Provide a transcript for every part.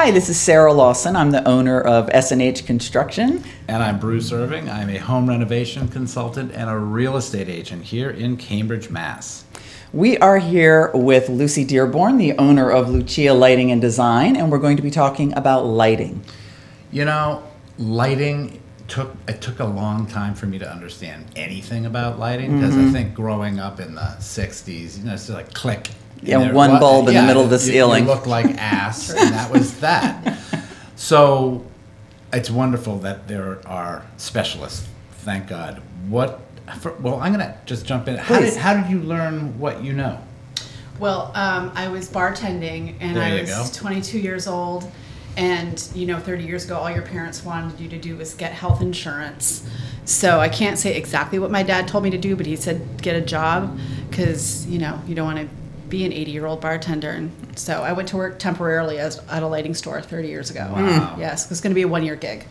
Hi, this is Sarah Lawson. I'm the owner of S&H Construction. And I'm Bruce Irving. I'm a home renovation consultant and a real estate agent here in Cambridge, Mass. We are here with Lucy Dearborn, the owner of Lucia Lighting and Design, and we're going to be talking about lighting. You know, lighting took it took a long time for me to understand anything about lighting because I mm-hmm. think growing up in the '60s, you know, it's like click. And Yeah, there one wa- bulb in the yeah, middle of the you- ceiling. You look like ass, and that was that. So, it's wonderful that there are specialists. Thank God. What? For, well, I'm gonna just jump in. How Please. did how did you learn what you know? Well, um, I was bartending and There I you was go. 22 years old. And, you know, 30 years ago, all your parents wanted you to do was get health insurance. So I can't say exactly what my dad told me to do, but he said get a job because, you know, you don't want to be an 80 year old bartender. And so I went to work temporarily as, at a lighting store 30 years ago. Wow. Yes, it was going to be a one year gig.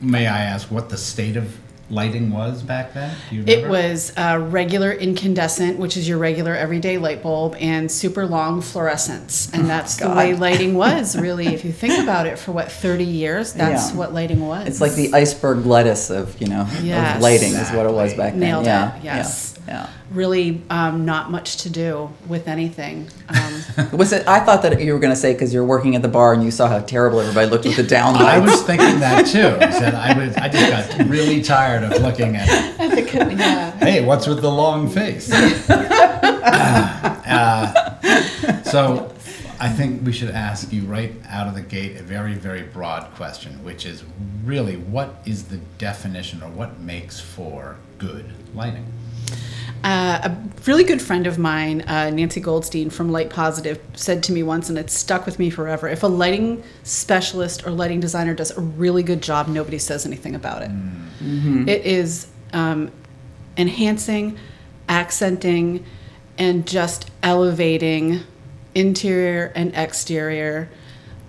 May I ask what the state of lighting was back then? Do you It was uh, regular incandescent, which is your regular everyday light bulb, and super long fluorescents. And that's the way lighting was, really. If you think about it, for what, 30 years, that's Yeah. what lighting was. It's like the iceberg lettuce of, you know, Yes. of lighting is what it was back then. Nailed it, yes. Yeah. Really um, not much to do with anything. Um. Was it? I thought that you were going to say because you're working at the bar and you saw how terrible everybody looked with the down I was thinking that too. I said I was. I just got really tired of looking at. I think, yeah. Hey, what's with the long face? Uh, so, I think we should ask you right out of the gate a very, very broad question, which is really what is the definition or what makes for good lighting? Uh, a really good friend of mine, uh, Nancy Goldstein from Light Positive, said to me once, and it stuck with me forever if a lighting specialist or lighting designer does a really good job, nobody says anything about it. It is um, enhancing, accenting, and just elevating interior and exterior.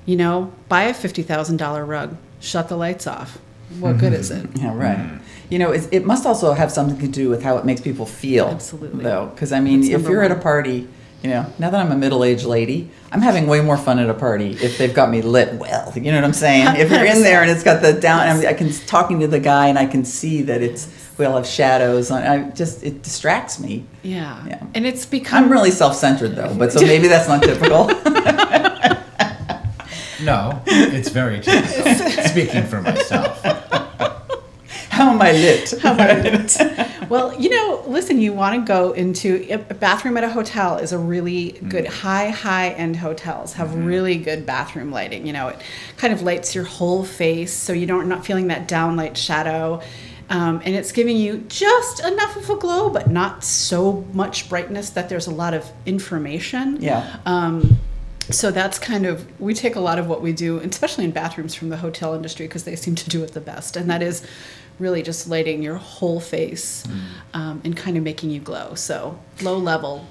You know, buy a $50,000 rug, shut the lights off. What good is it? Yeah, right. You know, it's, it must also have something to do with how it makes people feel. Absolutely. Though, because I mean, That's if number you're at a one. party, you know, now that I'm a middle-aged lady, I'm having way more fun at a party if they've got me lit well. You know what I'm saying? If you're in there and it's got the down, I, mean, I can talking to the guy and I can see that it's we all have shadows on. I just it distracts me. Yeah. Yeah. And it's become I'm really self-centered though, but so maybe that's not typical. No, it's very typical. Speaking for myself. How am I lit? How am I lit? well, you know, listen, you want to go into a bathroom at a hotel is a really good high high end hotels have really good bathroom lighting. You know, it kind of lights your whole face so you don't not feeling that downlight shadow. Um, and it's giving you just enough of a glow, but not so much brightness that there's a lot of information. Yeah. Um, so that's kind of we take a lot of what we do, especially in bathrooms, from the hotel industry because they seem to do it the best, and that is really just lighting your whole face um, and kind of making you glow. So low level.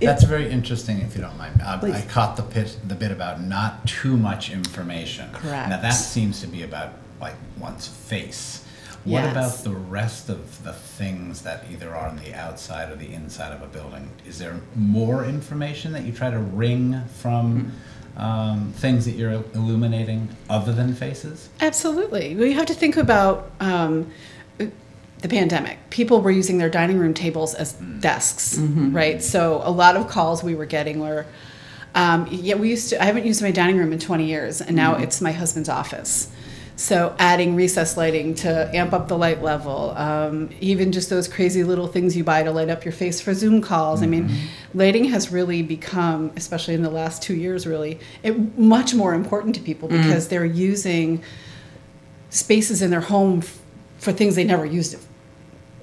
That's very interesting, if you don't mind. Uh, I caught the bit, the bit about not too much information. Correct. Now that seems to be about like one's face. What Yes. about the rest of the things that either are on the outside or the inside of a building? Is there more information that you try to wring from um, things that you're illuminating other than faces? Absolutely. Well, you have to think about um, the pandemic. People were using their dining room tables as desks, right? So a lot of calls we were getting were, um, yeah, we used to. I haven't used my dining room in 20 years, and now it's my husband's office. So adding recess lighting to amp up the light level, um, even just those crazy little things you buy to light up your face for Zoom calls. I mean, mm-hmm. lighting has really become, especially in the last two years, really it, much more important to people mm. because they're using spaces in their home f- for things they never used it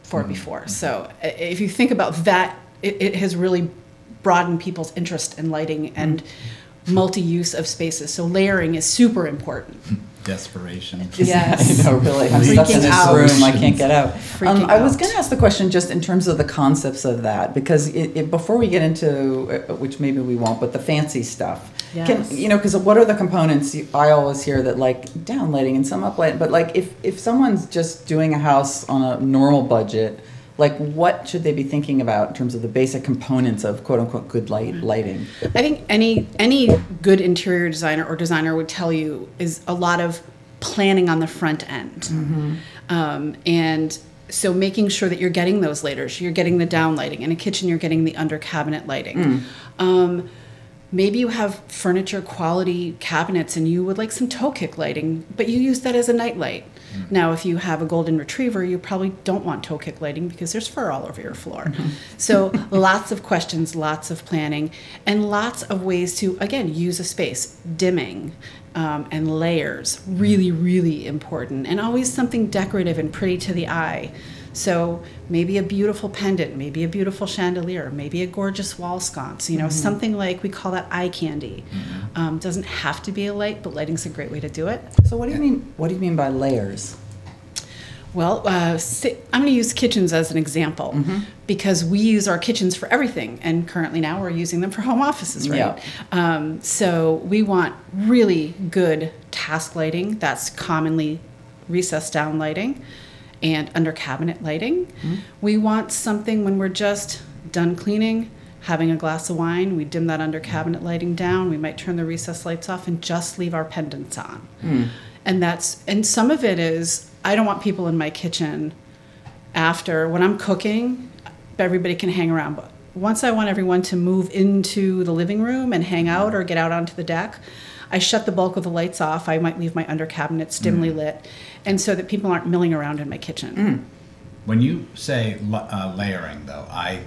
for mm. before. So if you think about that, it, it has really broadened people's interest in lighting and mm. multi-use of spaces. So layering is super important. Desperation. Yes. I know, really. I'm stuck in Freaking this out. room. I can't get out. Um, Freaking I was out. going to ask the question just in terms of the concepts of that, because it, it, before we get into, uh, which maybe we won't, but the fancy stuff. Yes. Can, you know, because what are the components? You- I always hear that like downlighting and some uplight, but like if, if someone's just doing a house on a normal budget, like what should they be thinking about in terms of the basic components of quote unquote good light lighting? I think any any good interior designer or designer would tell you is a lot of planning on the front end, um, and so making sure that you're getting those laters, you're getting the down lighting. In a kitchen, you're getting the under cabinet lighting. Um, maybe you have furniture quality cabinets and you would like some toe kick lighting, but you use that as a night light. Now, if you have a golden retriever, you probably don't want toe kick lighting because there's fur all over your floor. So, lots of questions, lots of planning, and lots of ways to, again, use a space. Dimming um, and layers, really, really important. And always something decorative and pretty to the eye. So maybe a beautiful pendant, maybe a beautiful chandelier, maybe a gorgeous wall sconce, you know, something like we call that eye candy. Um, doesn't have to be a light, but lighting's a great way to do it. So what do you mean? What do you mean by layers? Well, uh, I'm going to use kitchens as an example because we use our kitchens for everything, and currently now we're using them for home offices, right? Yeah. Um, so we want really good task lighting that's commonly recessed down lighting and under cabinet lighting. Mm-hmm. We want something when we're just done cleaning, having a glass of wine, we dim that under cabinet lighting down. We might turn the recess lights off and just leave our pendants on. Hmm. And that's and some of it is I don't want people in my kitchen after when I'm cooking, everybody can hang around. But once I want everyone to move into the living room and hang out or get out onto the deck, I shut the bulk of the lights off. I might leave my under cabinets dimly lit, and so that people aren't milling around in my kitchen. When you say uh, layering, though, I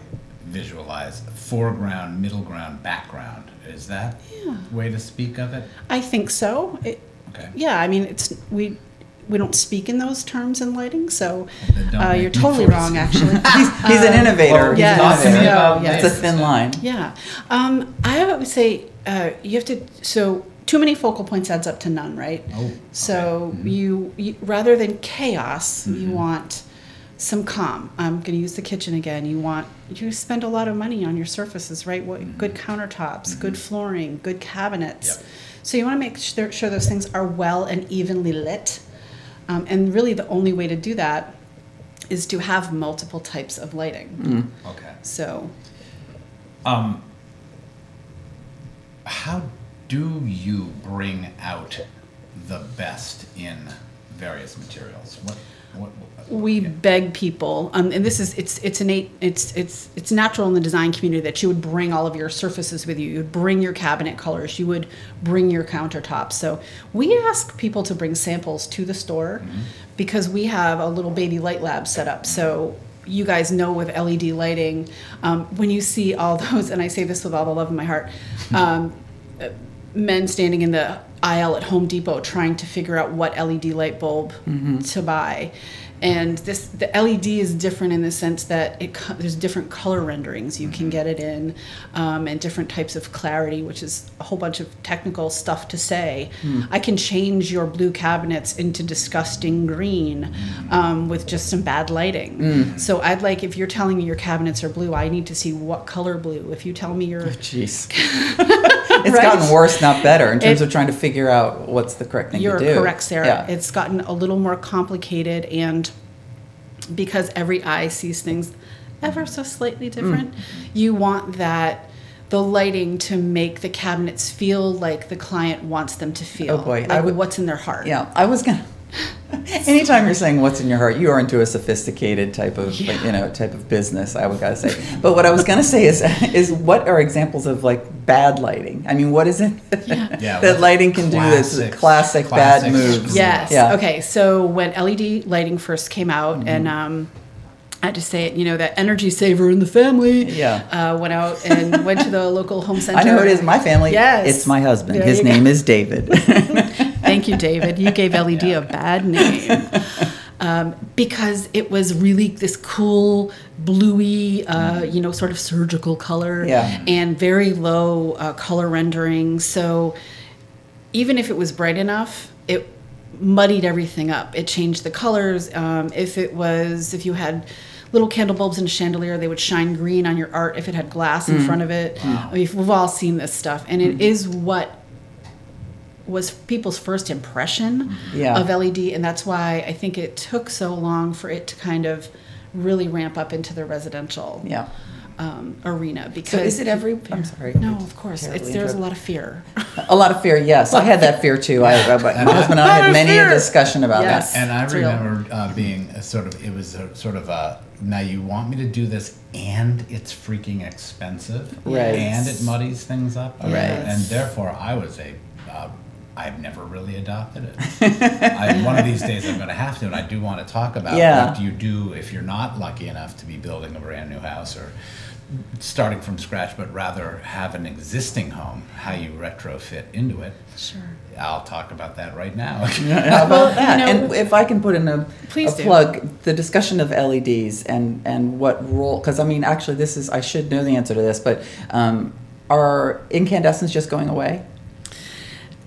visualize foreground, middle ground, background. Is that Yeah. way to speak of it? I think so. It, Okay. yeah, I mean it's we we don't speak in those terms in lighting, so uh, you're totally force wrong. Actually, He's, he's an innovator. Well, yes, an talk innovator. about yes. It's a thin line. Yeah. Um, I would say uh, you have to, so too many focal points adds up to none, right? Oh, okay. So mm-hmm. you, you, rather than chaos, you mm-hmm. want some calm. I'm going to use the kitchen again. You want, you spend a lot of money on your surfaces, right? What, mm-hmm. Good countertops, good flooring, good cabinets. Yep. So you want to make sure, sure those things are well and evenly lit. Um, and really, the only way to do that is to have multiple types of lighting. Okay. So Um, how do you bring out the best in various materials? What? What? we yeah. beg people um, and this is it's it's innate it's it's it's natural in the design community that you would bring all of your surfaces with you you would bring your cabinet colors you would bring your countertops so we ask people to bring samples to the store because we have a little baby light lab set up so you guys know with led lighting um, when you see all those and i say this with all the love in my heart um, men standing in the aisle at Home Depot trying to figure out what LED light bulb to buy. And this the LED is different in the sense that it there's different color renderings you can get it in, um, and different types of clarity, which is a whole bunch of technical stuff to say. I can change your blue cabinets into disgusting green um, with just some bad lighting. So I'd like if you're telling me your cabinets are blue, I need to see what color blue. If you tell me your Jeez. it's Right? gotten worse, not better, in terms It- of trying to figure out what's the correct thing to do. You're correct, Sarah. Yeah. It's gotten a little more complicated, and because every eye sees things ever so slightly Mm. different, you want that the lighting to make the cabinets feel like the client wants them to feel. Oh, boy. Like would- what's in their heart. Yeah, I was gonna. Anytime you're saying what's in your heart, you are into a sophisticated type of, like, you know, type of business. I would gotta say. But what I was gonna say is, is what are examples of like bad lighting? I mean, what is it Yeah. Yeah, that what lighting can do that's classics- classic, bad classics. moves? Yes. Yeah. Okay. So when LED lighting first came out, Mm-hmm. and um, I had to say it, you know, that energy saver in the family. Yeah. Uh, went out and went to the local home center. I know who it is. My family. Yes. It's my husband. There His you go. name is David. Thank you, David. You gave LED a bad name. Um, because it was really this cool, bluey, uh, you know, sort of surgical color, Yeah. and very low uh, color rendering. So even if it was bright enough, it muddied everything up. It changed the colors. Um, if it was, if you had little candle bulbs in a chandelier, they would shine green on your art if it had glass in front of it. I mean, we've all seen this stuff, and it is what was people's first impression Yeah. of LED, and that's why I think it took so long for it to kind of really ramp up into the residential Yeah. um, arena So because is it every, I'm sorry. no of course it's, there's a lot of fear A lot of fear, yes. I had that fear too. I, I- my husband and I had of many a discussion about Yes. that. And I It's remember uh, being a sort of, it was a, sort of a, now you want me to do this and it's freaking expensive. Right. And it muddies things up. Right. And therefore, I was a, uh, I've never really adopted it. I, one of these days I'm gonna have to, and I do wanna talk about Yeah. what do you do if you're not lucky enough to be building a brand new house or starting from scratch, but rather have an existing home, how you retrofit into it. sure I'll talk about that right now. How Well, about that? you know- and if I can put in a, Please a do. plug, the discussion of LEDs and, and what role, because I mean, actually, this is, I should know the answer to this, but um, are incandescents just going away?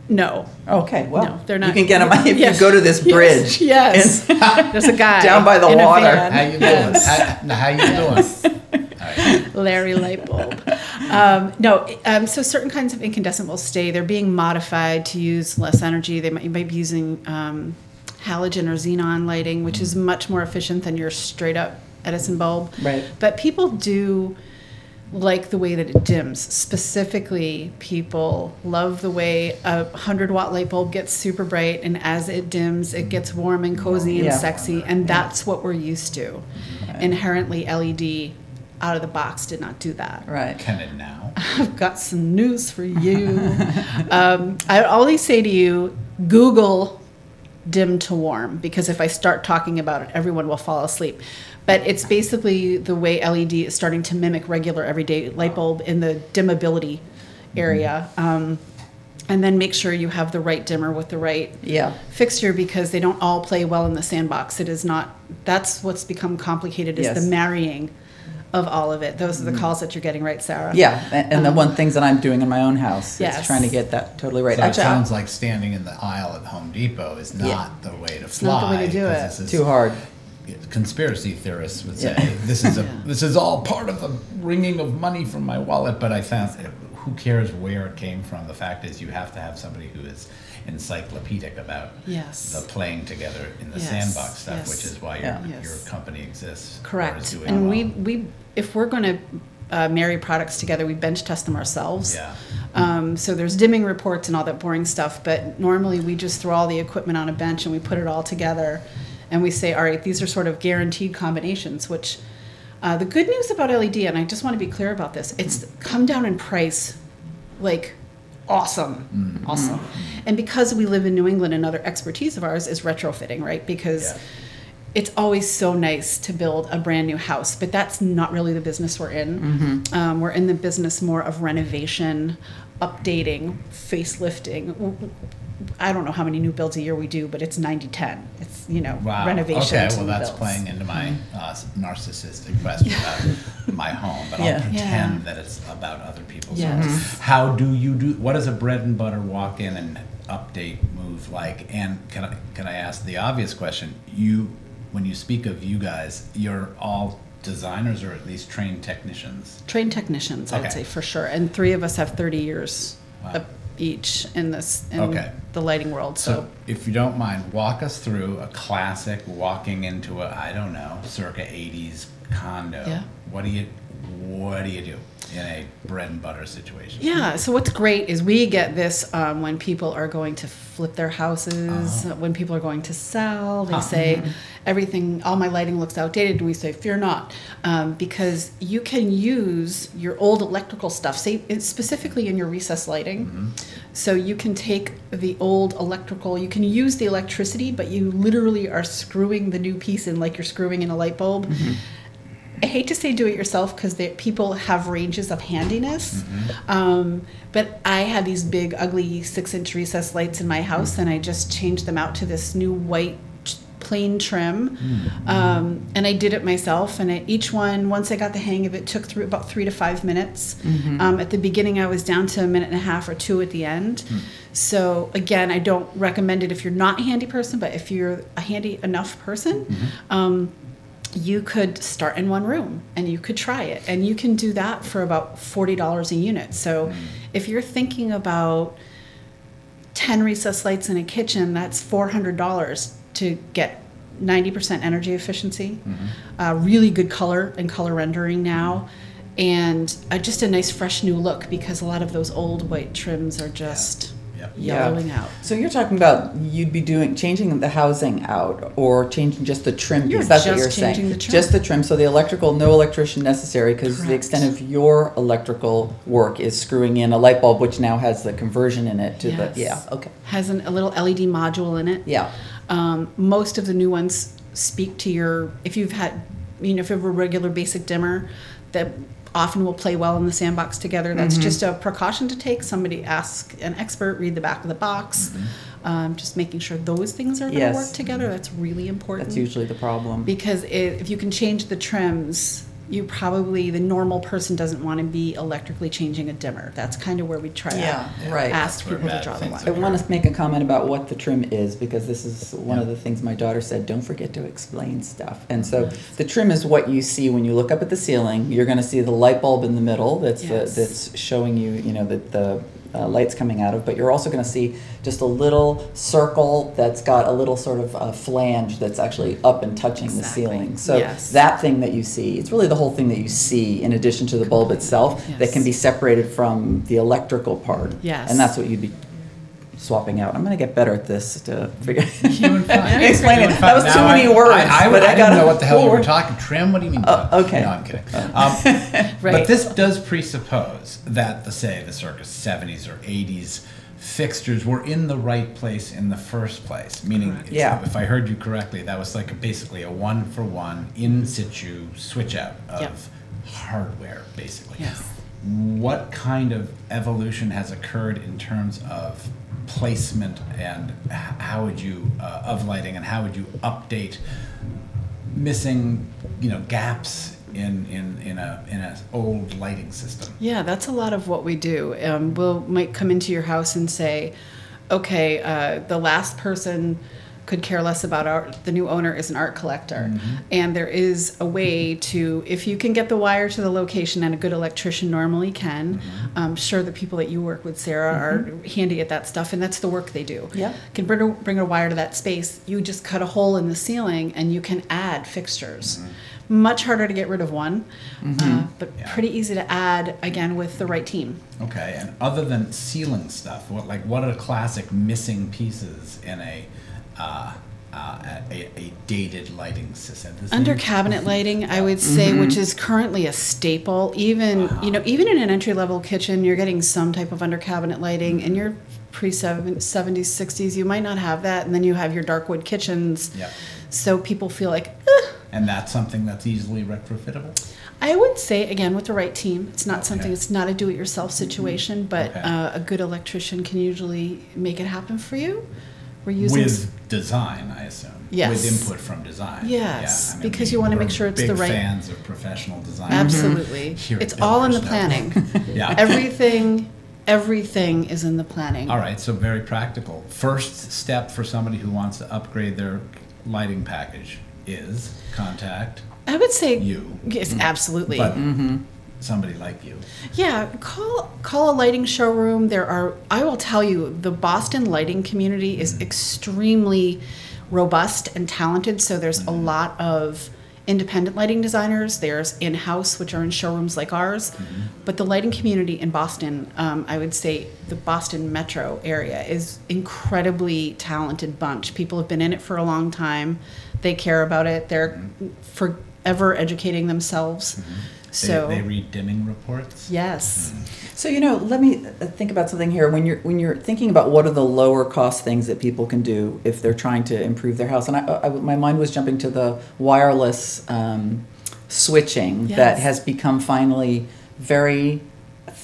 No Okay, well, No, they're not- You can get them if Yes. you go to this Yes, bridge. yes. And- there's a guy Down by the in a water. van. How you doing? Yes. How, now, how you doing? All right. Larry Lightbulb. Um, no, um, so certain kinds of incandescent will stay. They're being modified to use less energy. They might, you might be using um, halogen or xenon lighting, which is much more efficient than your straight up Edison bulb. Right. But people do like the way that it dims. Specifically, people love the way a 100 watt light bulb gets super bright, and as it dims, it gets warm and cozy and Yeah. sexy, and that's what we're used to. Inherently, LED out of the box did not do that. Right. Can it now? I've got some news for you. um, I always say to you, Google dim to warm, because if I start talking about it, everyone will fall asleep. But it's basically the way LED is starting to mimic regular everyday light bulb in the dimmability mm-hmm. area. Um, and then make sure you have the right dimmer with the right Yeah. fixture because they don't all play well in the sandbox. It is not. That's what's become complicated is Yes. the marrying of all of it. Those are the mm-hmm. calls that you're getting, right, Sarah? Yeah, and, and the um, one things that I'm doing in my own house Yes. is trying to get that totally right. So it Actually, sounds like standing in the aisle at Home Depot is not the way to fly. not the way to do 'cause it. this is- too hard. Conspiracy theorists would say Yeah. this is a Yeah. this is all part of the wringing of money from my wallet. But I found who cares where it came from. The fact is, you have to have somebody who is encyclopedic about Yes. the playing together in the Yes, sandbox stuff, yes. which is why your, Yeah. Your company exists. Correct. And we, we, if we're going to uh, marry products together, we bench test them ourselves. Yeah. Um, so there's dimming reports and all that boring stuff, but normally we just throw all the equipment on a bench and we put it all together, and we say, all right, these are sort of guaranteed combinations. Which uh, the good news about LED, and I just want to be clear about this, it's come down in price, like awesome, awesome. And because we live in New England, another expertise of ours is retrofitting, right? Because Yeah. it's always so nice to build a brand new house, but that's not really the business we're in. Um, we're in the business more of renovation, updating, facelifting. I don't know how many new builds a year we do, but it's 90 10. It's, you know, Wow. renovation. Okay, to well, new that's builds. playing into my uh, narcissistic question about my home, but Yeah. I'll pretend Yeah. that it's about other people's Yes. homes. How do you do? What does a bread and butter walk in and update move like? And can I can I ask the obvious question? You, when you speak of you guys, you're all designers or at least trained technicians. Trained technicians, I would Okay. say, for sure. And three of us have 30 years Wow. of each in this, in Okay. the lighting world. So, So, if you don't mind, walk us through a classic walking into a I don't know circa '80s condo. Yeah. What do you What do you do in a bread and butter situation? Yeah. So what's great is we get this um, when people are going to flip their houses, Oh. when people are going to sell. They Huh. say everything, all my lighting looks outdated, and we say fear not, um, because you can use your old electrical stuff, say it's specifically in your recess lighting. So you can take the old electrical, you can use the electricity, but you literally are screwing the new piece in like you're screwing in a light bulb. I hate to say do it yourself because people have ranges of handiness. Um, but I had these big, ugly six inch recess lights in my house, and I just changed them out to this new white plain trim. Um, and I did it myself. And I, each one, once I got the hang of it, took through about three to five minutes. Um, at the beginning, I was down to a minute and a half or two at the end. So again, I don't recommend it if you're not a handy person, but if you're a handy enough person. Um, you could start in one room and you could try it. And you can do that for about $40 a unit. So if you're thinking about 10 recess lights in a kitchen that's $400 to get 90% energy efficiency, Mm-hmm. uh, really good color and color rendering now, and uh, just a nice fresh new look because a lot of those old white trims are just Yep. yellowing out. So you're talking about you'd be doing changing the housing out or changing just the trim You're piece. That's what just you're saying. changing the trim. Just the trim. So the electrical, no electrician necessary because the Correct. extent of your electrical work is screwing in a light bulb, which now has the conversion in it to Yes. the yeah. Okay. Has an, a little LED module in it. Yeah. Um, most of the new ones speak to your, if you've had, you know, if you have a regular basic dimmer that often will play well in the sandbox together, that's Mm-hmm. just a precaution to take. Somebody ask an expert, read the back of the box. Um, just making sure those things are going to Yes. work together. That's really important. That's usually the problem. because it, if you can change the trims, you probably the normal person doesn't want to be electrically changing a dimmer. That's kind of where we try Yeah, to right. ask That's where people to bad draw the things line. I want to make a comment about what the trim is because this is one of the things my daughter said. Don't forget to explain stuff. And so the trim is what you see when you look up at the ceiling. You're going to see the light bulb in the middle. That's Yes. the, that's showing you, you know, that the uh, light's coming out of. But you're also going to see just a little circle that's got a little sort of uh, flange that's actually up and touching the ceiling. So Yes. that thing that you see, it's really the whole thing that you see in addition to the bulb itself that can Yes. be separated from the electrical part. Yes. And that's what you'd be swapping out. I'm gonna get better at this to figure. Doing fine. Explain it. fine. That was too Now many I- words, I, I, but I I didn't know what the hell you were talking. Trim? What do you mean? Oh, trim? okay. No, I'm kidding. Um, Right. But this does presuppose that the say the circus 70s or 80s fixtures were in the right place in the first place. Meaning, Correct. it's- Yeah. if I heard you correctly, that was like a, basically a one for one in situ switch out of Yep. hardware, basically. Yes. What kind of evolution has occurred in terms of placement and how would you uh, of lighting and how would you update missing you know gaps in in in a in a old lighting system? Yeah, that's a lot of what we do. Um, we'll might come into your house and say, okay, uh, the last person could care less about art. The new owner is an art collector, mm-hmm. and there is a way to, if you can get the wire to the location, and a good electrician normally can. Mm-hmm. I'm sure the people that you work with, Sarah, are mm-hmm. handy at that stuff, and that's the work they do. Yeah. Can bring a, bring a wire to that space. You just cut a hole in the ceiling, and you can add fixtures. Much harder to get rid of one, uh, but Yeah. pretty easy to add again with the right team. Okay, and other than ceiling stuff, what like what are the classic missing pieces in a uh, uh, a, a dated lighting system? Does Under any- cabinet lighting, I would say, which is currently a staple. Even you know, even in an entry level kitchen, you're getting some type of under cabinet lighting. In your pre 70s, 60s, you might not have that, and then you have your dark wood kitchens. Yeah. So people feel like, eh. and that's something that's easily retrofittable. I would say again with the right team, it's not something. Okay. It's not a do-it-yourself situation, but Okay. uh, a good electrician can usually make it happen for you. We're using with design, I assume. Yes. With input from design. Yes, Yeah, I mean, because we- you wanna make sure it's the big right- fans of professional design. Mm-hmm. Absolutely, Here at it's all in the planning. Yeah. Everything, everything is in the planning. All right, so very practical. First step for somebody who wants to upgrade their lighting package is contact I would say you, Yes, mm-hmm. absolutely. but mm-hmm. Somebody like you. yeah, call call a lighting showroom. There are I will tell you the Boston lighting community is mm-hmm. extremely robust and talented. So there's a mm-hmm. lot of independent lighting designers. There's in-house, which are in showrooms like ours. Mm-hmm. But the lighting community in Boston, um, I would say the Boston metro area is incredibly talented bunch. People have been in it for a long time. They care about it. They're forever educating themselves. They, So they read dimming reports. yes. So you know, let me uh, think about something here. When you're when you're thinking about what are the lower cost things that people can do if they're trying to improve their house, and I, I my mind was jumping to the wireless um, switching that has become finally very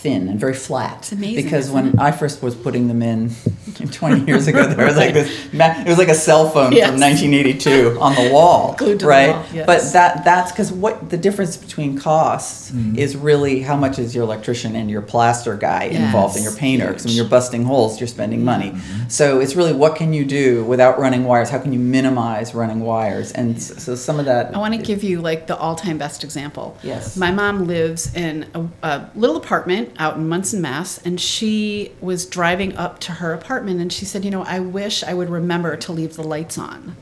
thin and very flat. It's amazing, Because isn't when I first was putting them in 20 years ago, there was like this. It was like a cell phone Yes. from 1982 on the wall, Glued to the right? wall, yes. But that that's because what the difference between costs Mm-hmm. is really how much is your electrician and your plaster guy involved and your painter. Because when you're busting holes, you're spending money. So it's really what can you do without running wires? How can you minimize running wires? And so some of that. I want to give you like the all-time best example. Yes. My mom lives in a, a little apartment out in Monson, Mass, and she was driving up to her apartment and she said, "You know, I wish I would remember to leave the lights on."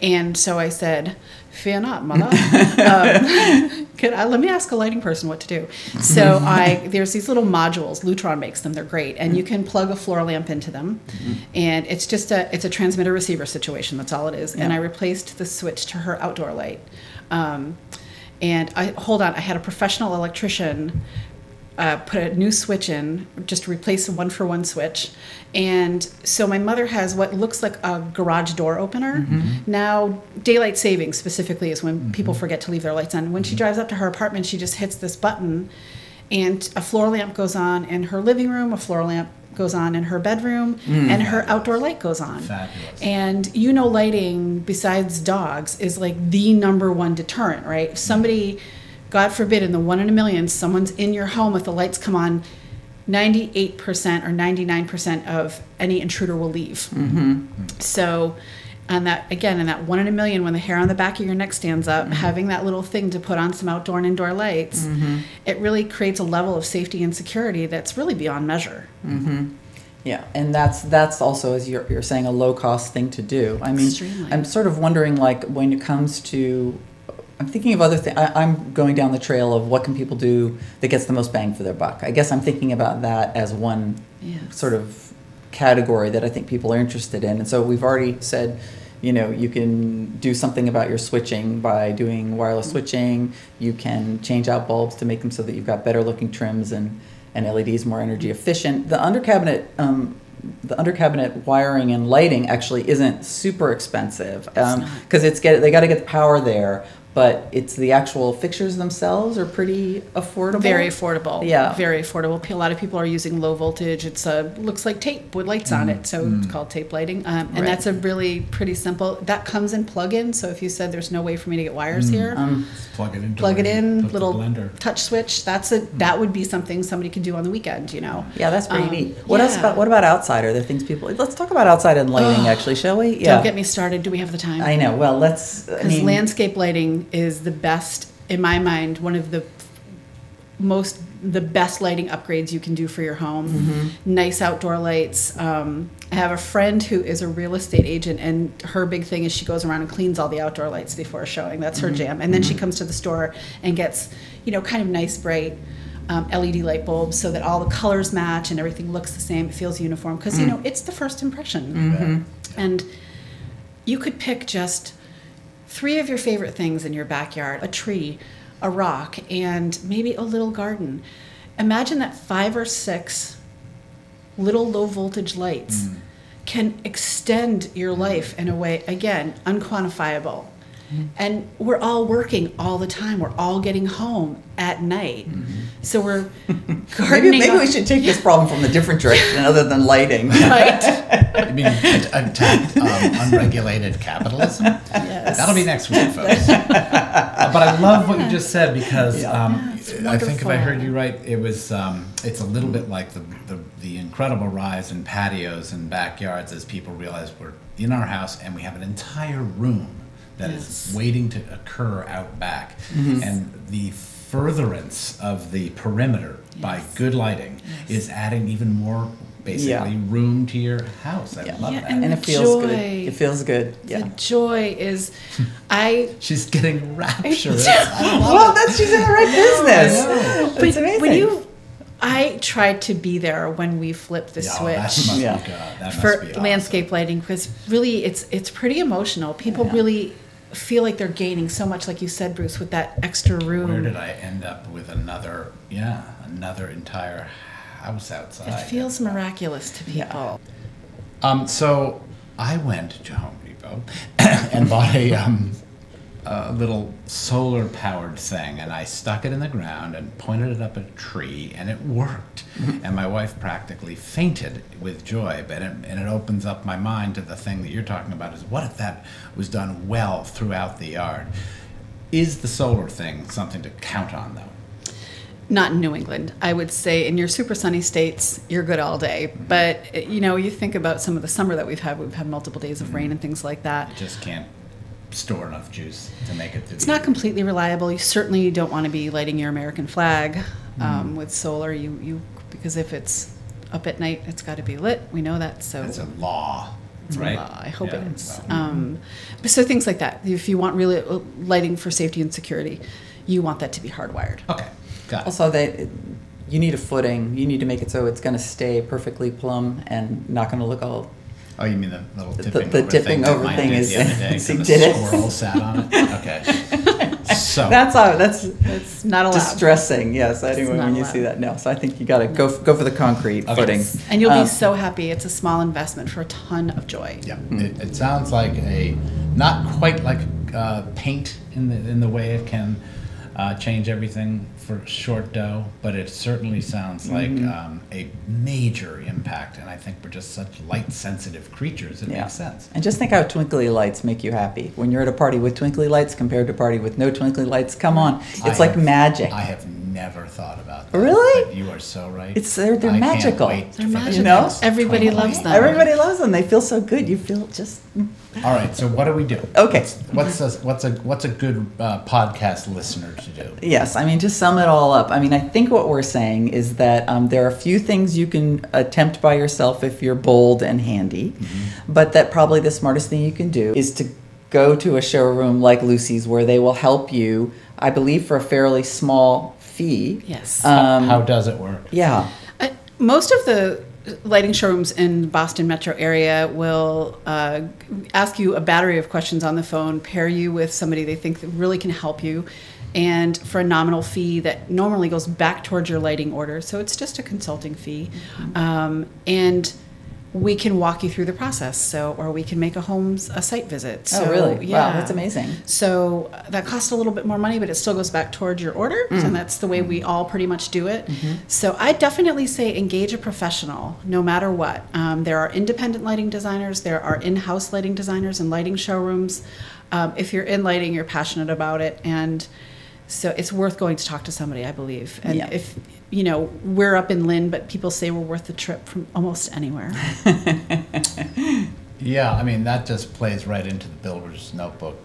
And so I said, "Fear not, mother. um, could I, let me ask a lighting person what to do." So I there's these little modules. Lutron makes them. They're great, and you can plug a floor lamp into them, and it's just a it's a transmitter receiver situation. That's all it is. And I replaced the switch to her outdoor light. Um, and I hold on, I had a professional electrician uh, put a new switch in, just replace a one for one switch. And so my mother has what looks like a garage door opener. Mm-hmm. Now, daylight savings specifically is when mm-hmm. people forget to leave their lights on. When she drives up to her apartment, she just hits this button, and a floor lamp goes on in her living room, a floor lamp goes on in her bedroom, mm. and her outdoor light goes on. Fabulous. And you know, lighting besides dogs is like the number one deterrent, right? If somebody, God forbid, in the one in a million, someone's in your home with the lights come on, 98% or 99% of any intruder will leave. Mm-hmm. So, and that again, in that one in a million, when the hair on the back of your neck stands up, mm-hmm. having that little thing to put on some outdoor and indoor lights, mm-hmm. it really creates a level of safety and security that's really beyond measure. Yeah, and that's that's also as you're you're saying a low cost thing to do. I mean, Extremely. I'm sort of wondering like when it comes to I'm thinking of other things. I'm going down the trail of what can people do that gets the most bang for their buck. I guess I'm thinking about that as one Yes. sort of category that I think people are interested in. And so we've already said, you know, you can do something about your switching by doing wireless switching. You can change out bulbs to make them so that you've got better looking trims and, and LEDs more energy efficient. The under cabinet, um, the under cabinet wiring and lighting actually isn't super expensive because it's get they got to get the power there. But it's the actual fixtures themselves are pretty affordable. Very affordable. Yeah. Very affordable. A lot of people are using low voltage. It's a looks like tape with lights on it, so it's called tape lighting. Um, and Mm. Right. that's a really pretty simple. That comes in plug-in. So if you said there's no way for me to get wires here, Um, plug it in. plug it in, little blender. touch switch. That's a that would be something somebody could do on the weekend. You know. Yeah, that's pretty Um, neat. What else yeah. about what about outside? Are there things people? Let's talk about outside and lighting, actually, shall we? Yeah. Don't get me started. Do we have the time? I know. Well, let's. I Because mean, landscape lighting is the best, in my mind, one of the most the best lighting upgrades you can do for your home. Mm-hmm. Nice outdoor lights. Um, I have a friend who is a real estate agent, and her big thing is she goes around and cleans all the outdoor lights before showing. That's her Mm-hmm. jam. And then she comes to the store and gets, you know, kind of nice bright. Um, LED light bulbs so that all the colors match and everything looks the same. It feels uniform because Mm. you know it's the first impression. Mm-hmm. And you could pick just three of your favorite things in your backyard a tree, a rock, and maybe a little garden. Imagine that five or six little low voltage lights mm. can extend your life in a way, again, unquantifiable. And we're all working all the time. We're all getting home at night. So we're maybe, gardening. maybe we should take this problem from a different direction other than lighting. Right. I mean, attack um, unregulated capitalism. Yes. That'll be next week, folks. Uh, but I love what you just said because Yeah. um, Yeah, I think if I heard you right, it was um, it's a little bit like the, the the incredible rise in patios and backyards as people realize we're in our house and we have an entire room that is Yes. waiting to occur out back, Mm-hmm. and the furtherance of the perimeter by good lighting is adding even more. Basically, Yeah. room to your house. I Yeah. love Yeah, that. and and the it feels good. It feels good. The joy is, I She's getting rapturous. Well, that's she's in the right business. know. It's amazing. When you, I tried to be there when we flipped the Yeah, oh, that switch must Yeah. be good. That must for be awesome. landscape lighting because really it's it's pretty emotional. People Yeah. really feel like they're gaining so much, like you said, Bruce, with that extra room. Where did I end up with another? Yeah, another entire house outside. It feels miraculous to Yeah. people. Um, so I went to Home Depot and bought a um, a little solar powered thing, and I stuck it in the ground and pointed it up a tree, and it worked. and my wife practically fainted with joy. But it, and it opens up my mind to the thing that you're talking about: is what if that was done well throughout the yard? Is the solar thing something to count on, though? Not in New England. I would say in your super sunny states, you're good all day. But uh, you know, you think about some of the summer that we've had. We've had multiple days of rain and things like that. It just can't store enough juice to make it. To It's the- not completely reliable. You certainly don't want to be lighting your American flag um, with solar. You you because if it's up at night, it's got to be lit. We know that. So It's a law. It's Right. a law. I hope Yeah, it is. well. Um, but so things like that. If you want really uh, lighting for safety and security, you want that to be hardwired. Okay, got it. Also, they, you need a footing. You need to make it so it's going to stay perfectly plumb and not going to look all. Oh, you mean the little The- tipping the over thing thing that over mine thing did is- the other day? she the did it. squirrel sat on it? Okay. So. That's how. That's It's not allowed. distressing. Yes. Anyway, not when you allowed. see that, no. So I think you got to go go for the concrete Okay. footing. And you'll Um, be so happy. It's a small investment for a ton of joy. Yeah, it, it sounds like a, not quite like uh, paint in the, in the way it can uh, change everything for short dough, but it certainly sounds like um, a major impact. And I think we're just such light sensitive creatures, it Yeah. makes sense. And just think how twinkly lights make you happy. When you're at a party with twinkly lights compared to a party with no twinkly lights, come on. It's I like have- magic. I have never thought about that. Really? But you are so right. It's- they're- they're I can't magical. wait They're for the magical. next Everybody 20 loves them. Everybody loves them. They feel so good. You feel just. All right, so what do we do? Okay. What's a, what's a what's a good uh, podcast listener to do? Yes, I mean, to sum it all up, I mean, I think what we're saying is that um, there are a few things you can attempt by yourself if you're bold and handy, but that probably the smartest thing you can do is to go to a showroom like Lucy's where they will help you, I believe, for a fairly small fee. Yes. Um, How does it work? yeah. Uh, most of the lighting showrooms in the Boston metro area will uh, ask you a battery of questions on the phone, pair you with somebody they think that really can help you, and for a nominal fee that normally goes back towards your lighting order. So it's just a consulting fee, um, and we can walk you through the process. So, or we can make a homes a site visit. So, oh, really? Yeah. Wow, that's amazing. So uh, that costs a little bit more money, but it still goes back towards your order, Mm. and that's the way we all pretty much do it. Mm-hmm. So I definitely say engage a professional, no matter what. Um, there are independent lighting designers, there are in-house lighting designers and lighting showrooms. Um, if you're in lighting, you're passionate about it, and so it's worth going to talk to somebody, I believe. And Yeah. if you know we're up in Lynn, but people say we're worth the trip from almost anywhere. Yeah, I mean that just plays right into the builder's notebook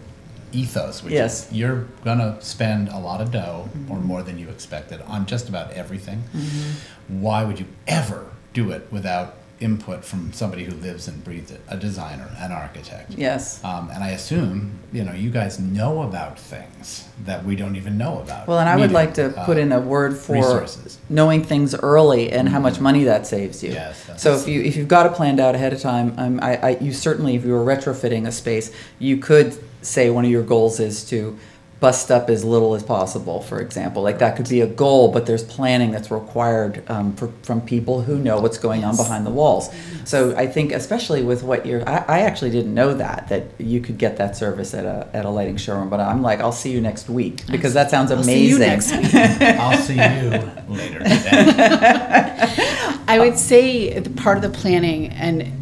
ethos, which Yes. is you're gonna spend a lot of dough or mm-hmm. more than you expected on just about everything. Mm-hmm. Why would you ever do it without input from somebody who lives and breathes it, a designer, an architect? Yes. Um, and I assume you know you guys know about things that we don't even know about. Well, and I would like to uh, put in a word for resources. knowing things early and how much money that saves you. Yes, So if you if you've got it planned out ahead of time, um, I, I you certainly if you were retrofitting a space, you could say one of your goals is to bust up as little as possible. For example, like that could be a goal, but there's planning that's required um, for, from people who know what's going on behind the walls. So I think especially with what you're, I, I actually didn't know that that you could get that service at a at a lighting showroom. But I'm like, I'll see you next week because that sounds I'll amazing. see you next week. I'll see you later today. I would say the part of the planning and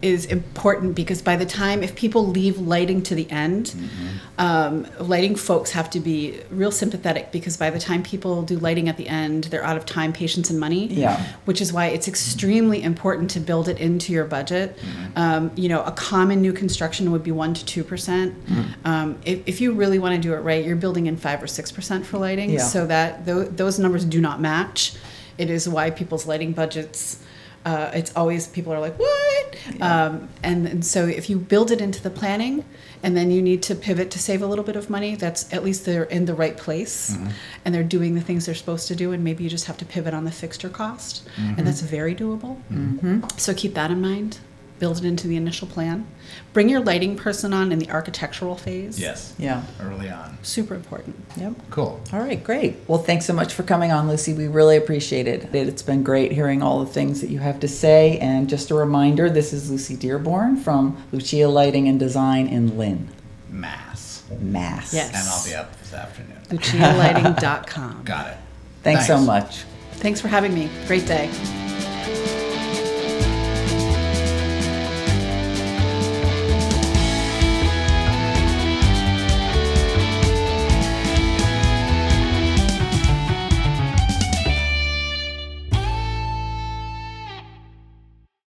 is important because by the time if people leave lighting to the end, Mm-hmm. um, lighting folks have to be real sympathetic because by the time people do lighting at the end, they're out of time, patience, and money. Yeah. Which is why it's extremely important to build it into your budget. Mm-hmm. Um, you know, a common new construction would be one to two percent. Mm-hmm. Um, if, if you really want to do it right, you're building in five or six percent for lighting. Yeah. So that tho- those numbers do not match. It is why people's lighting budgets. Uh, it's always people are like what, um, and, and so if you build it into the planning, and then you need to pivot to save a little bit of money. That's at least they're in the right place, and they're doing the things they're supposed to do. And maybe you just have to pivot on the fixture cost, and that's very doable. So keep that in mind. Build it into the initial plan. Bring your lighting person on in the architectural phase. yes. Yeah. Early on. super important. Yep. Cool. All right, great. Well, thanks so much for coming on, Lucy. We really appreciate it. It's been great hearing all the things that you have to say. And just a reminder this is Lucy Dearborn from Lucia Lighting and Design in Lynn, Mass. Mass. Yes. And I'll be up this afternoon. LuciaLighting.com. Got it. Thanks, so much. Thanks for having me. Great day.